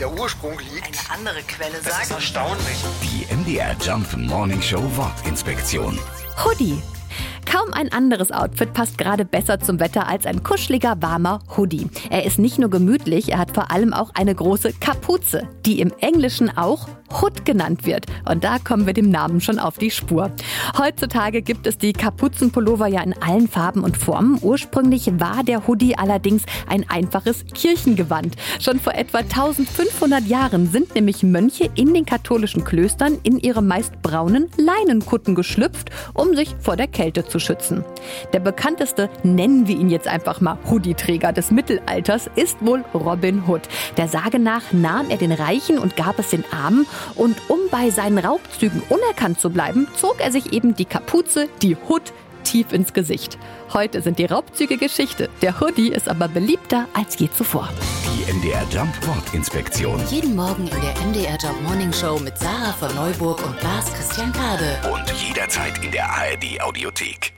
der Ursprung liegt. Eine andere Quelle Das ist sagt. erstaunlich. Die MDR Jump Morning Show Wortinspektion. Hoodie. Kaum ein anderes Outfit passt gerade besser zum Wetter als ein kuscheliger, warmer Hoodie. Er ist nicht nur gemütlich, er hat vor allem auch eine große Kapuze, die im Englischen auch Hood genannt wird. Und da kommen wir dem Namen schon auf die Spur. Heutzutage gibt es die Kapuzenpullover ja in allen Farben und Formen. Ursprünglich war der Hoodie allerdings ein einfaches Kirchengewand. Schon vor etwa 1500 Jahren sind nämlich Mönche in den katholischen Klöstern in ihre meist braunen Leinenkutten geschlüpft, um sich vor der Kälte zu schützen. Der bekannteste, nennen wir ihn jetzt einfach mal Hoodie-Träger des Mittelalters, ist wohl Robin Hood. Der Sage nach nahm er den Reichen und gab es den Armen und um bei seinen Raubzügen unerkannt zu bleiben, zog er sich eben die Kapuze, die Hood, tief ins Gesicht. Heute sind die Raubzüge Geschichte. Der Hoodie ist aber beliebter als je zuvor. Die MDR Jump Wortinspektion. Jeden Morgen in der MDR Job Morning Show mit Sarah von Neuburg und Lars Christian Kade. Und jederzeit in der ARD Audiothek.